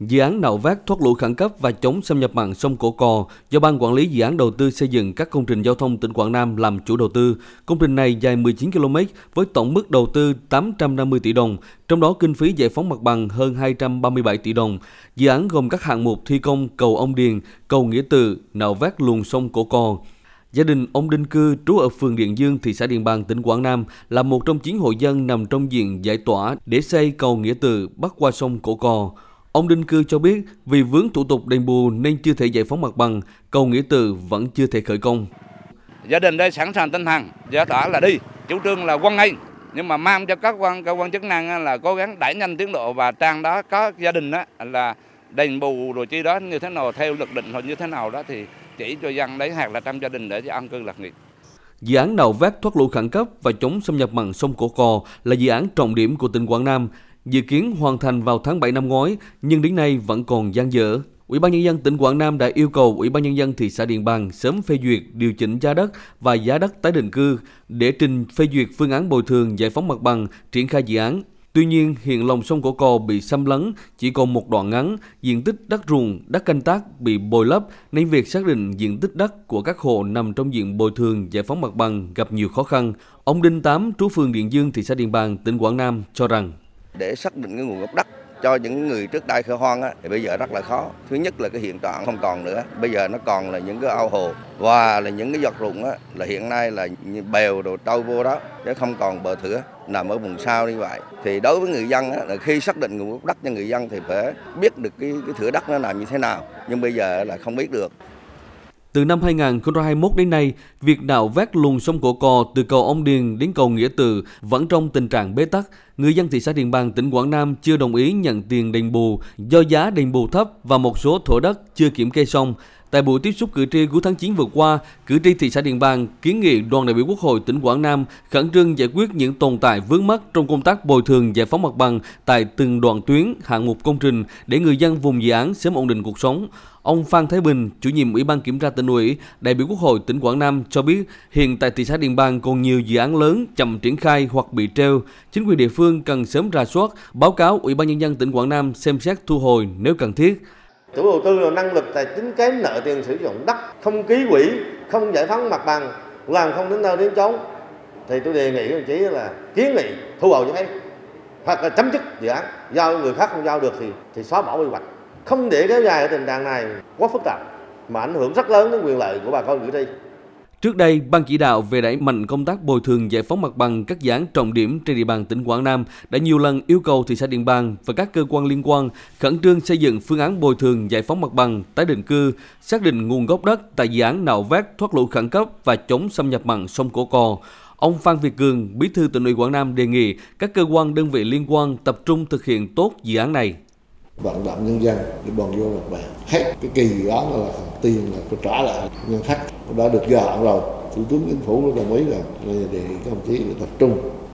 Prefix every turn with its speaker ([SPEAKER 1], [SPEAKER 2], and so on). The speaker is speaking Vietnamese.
[SPEAKER 1] Dự án nạo vét thoát lũ khẩn cấp và chống xâm nhập mặn sông Cổ Cò do Ban Quản lý Dự án Đầu tư xây dựng các công trình giao thông tỉnh Quảng Nam làm chủ đầu tư. Công trình này dài 19 km với tổng mức đầu tư 850 tỷ đồng, trong đó kinh phí giải phóng mặt bằng hơn 237 tỷ đồng. Dự án gồm các hạng mục thi công cầu Ông Điền, cầu Nghĩa Từ, nạo vét luồng sông Cổ Cò. Gia đình ông Đinh Cư trú ở phường Điện Dương, thị xã Điện Bàn, tỉnh Quảng Nam là một trong chín hộ dân nằm trong diện giải tỏa để xây cầu Nghĩa Từ bắc qua sông Cổ Cò. Ông Đinh Cư cho biết vì vướng thủ tục đền bù nên chưa thể giải phóng mặt bằng, cầu Nghĩa Từ vẫn chưa thể khởi công.
[SPEAKER 2] Gia đình đây sẵn sàng tinh thần, giải tỏa là đi, chủ trương là quan ngay nhưng mà mang cho các quan cơ quan chức năng là cố gắng đẩy nhanh tiến độ và trang đó có gia đình đó là đền bù rồi chi đó như thế nào theo luật định hoặc như thế nào đó thì chỉ cho dân đấy hoặc là trong gia đình để cho an cư lạc nghiệp.
[SPEAKER 1] Dự án nạo vét thoát lũ khẩn cấp và chống xâm nhập mặn sông Cổ Cò là dự án trọng điểm của tỉnh Quảng Nam, dự kiến hoàn thành vào tháng 7 năm ngoái nhưng đến nay vẫn còn dang dở. Ủy ban nhân dân tỉnh Quảng Nam đã yêu cầu Ủy ban nhân dân thị xã Điện Bàn sớm phê duyệt điều chỉnh giá đất và giá đất tái định cư để trình phê duyệt phương án bồi thường giải phóng mặt bằng triển khai dự án. Tuy nhiên, hiện lòng sông Cổ Cò bị xâm lấn, chỉ còn một đoạn ngắn, diện tích đất ruộng, đất canh tác bị bồi lấp nên việc xác định diện tích đất của các hộ nằm trong diện bồi thường giải phóng mặt bằng gặp nhiều khó khăn. Ông Đinh Tám, trú phường Điện Dương, thị xã Điện Bàn, tỉnh Quảng Nam cho rằng
[SPEAKER 3] để xác định cái nguồn gốc đất cho những người trước đây khởi hoang á, thì bây giờ rất là khó. Thứ nhất là cái hiện trạng không còn nữa, bây giờ nó còn là những cái ao hồ và là những cái giọt ruộng á, là hiện nay là bèo đồ trâu vô đó chứ không còn bờ thửa nằm ở vùng sau như vậy. Thì đối với người dân á, là khi xác định nguồn gốc đất cho người dân thì phải biết được cái, cái thửa đất nó làm như thế nào, nhưng bây giờ là không biết được.
[SPEAKER 1] Từ năm 2021 đến nay, việc nạo vét luồng sông Cổ Cò từ cầu Ông Điền đến cầu Nghĩa Từ vẫn trong tình trạng bế tắc. Người dân thị xã Điện Bàn, tỉnh Quảng Nam chưa đồng ý nhận tiền đền bù do giá đền bù thấp và một số thổ đất chưa kiểm kê xong. Tại buổi tiếp xúc cử tri cuối tháng 9 vừa qua, cử tri thị xã Điện Bàn kiến nghị đoàn đại biểu Quốc hội tỉnh Quảng Nam khẩn trương giải quyết những tồn tại vướng mắc trong công tác bồi thường giải phóng mặt bằng tại từng đoạn tuyến, hạng mục công trình để người dân vùng dự án sớm ổn định cuộc sống. Ông Phan Thái Bình, chủ nhiệm Ủy ban Kiểm tra tỉnh ủy, đại biểu Quốc hội tỉnh Quảng Nam cho biết hiện tại thị xã Điện Bàn còn nhiều dự án lớn chậm triển khai hoặc bị treo. Chính quyền địa phương cần sớm ra soát, báo cáo Ủy ban Nhân dân tỉnh Quảng Nam xem xét thu hồi nếu cần thiết.
[SPEAKER 4] Chủ đầu tư là năng lực tài chính kém nợ tiền sử dụng đất, không ký quỹ, không giải phóng mặt bằng, làm không đến đâu đến chốn. Thì tôi đề nghị đồng chí là kiến nghị thu hồi giấy hoặc là chấm dứt dự án giao người khác không giao được thì thì xóa bỏ quy hoạch không để kéo dài ở tình trạng này quá phức tạp mà ảnh hưởng rất lớn đến quyền lợi của bà con cử tri.
[SPEAKER 1] Trước đây, Ban chỉ đạo về đẩy mạnh công tác bồi thường giải phóng mặt bằng các dự án trọng điểm trên địa bàn tỉnh Quảng Nam đã nhiều lần yêu cầu thị xã Điện Bàn và các cơ quan liên quan khẩn trương xây dựng phương án bồi thường giải phóng mặt bằng, tái định cư, xác định nguồn gốc đất tại dự án nạo vét thoát lũ khẩn cấp và chống xâm nhập mặn sông Cổ Cò. Ông Phan Việt Cường, Bí thư tỉnh ủy Quảng Nam đề nghị các cơ quan đơn vị liên quan tập trung thực hiện tốt dự án này
[SPEAKER 5] vận động nhân dân để bòn vô mặt bằng hết cái kỳ dự án là tiền là phải trả lại. Ngân sách đã được gia hạn rồi. Thủ tướng chính phủ đồng ý rồi đề nghị các đồng chí tập trung.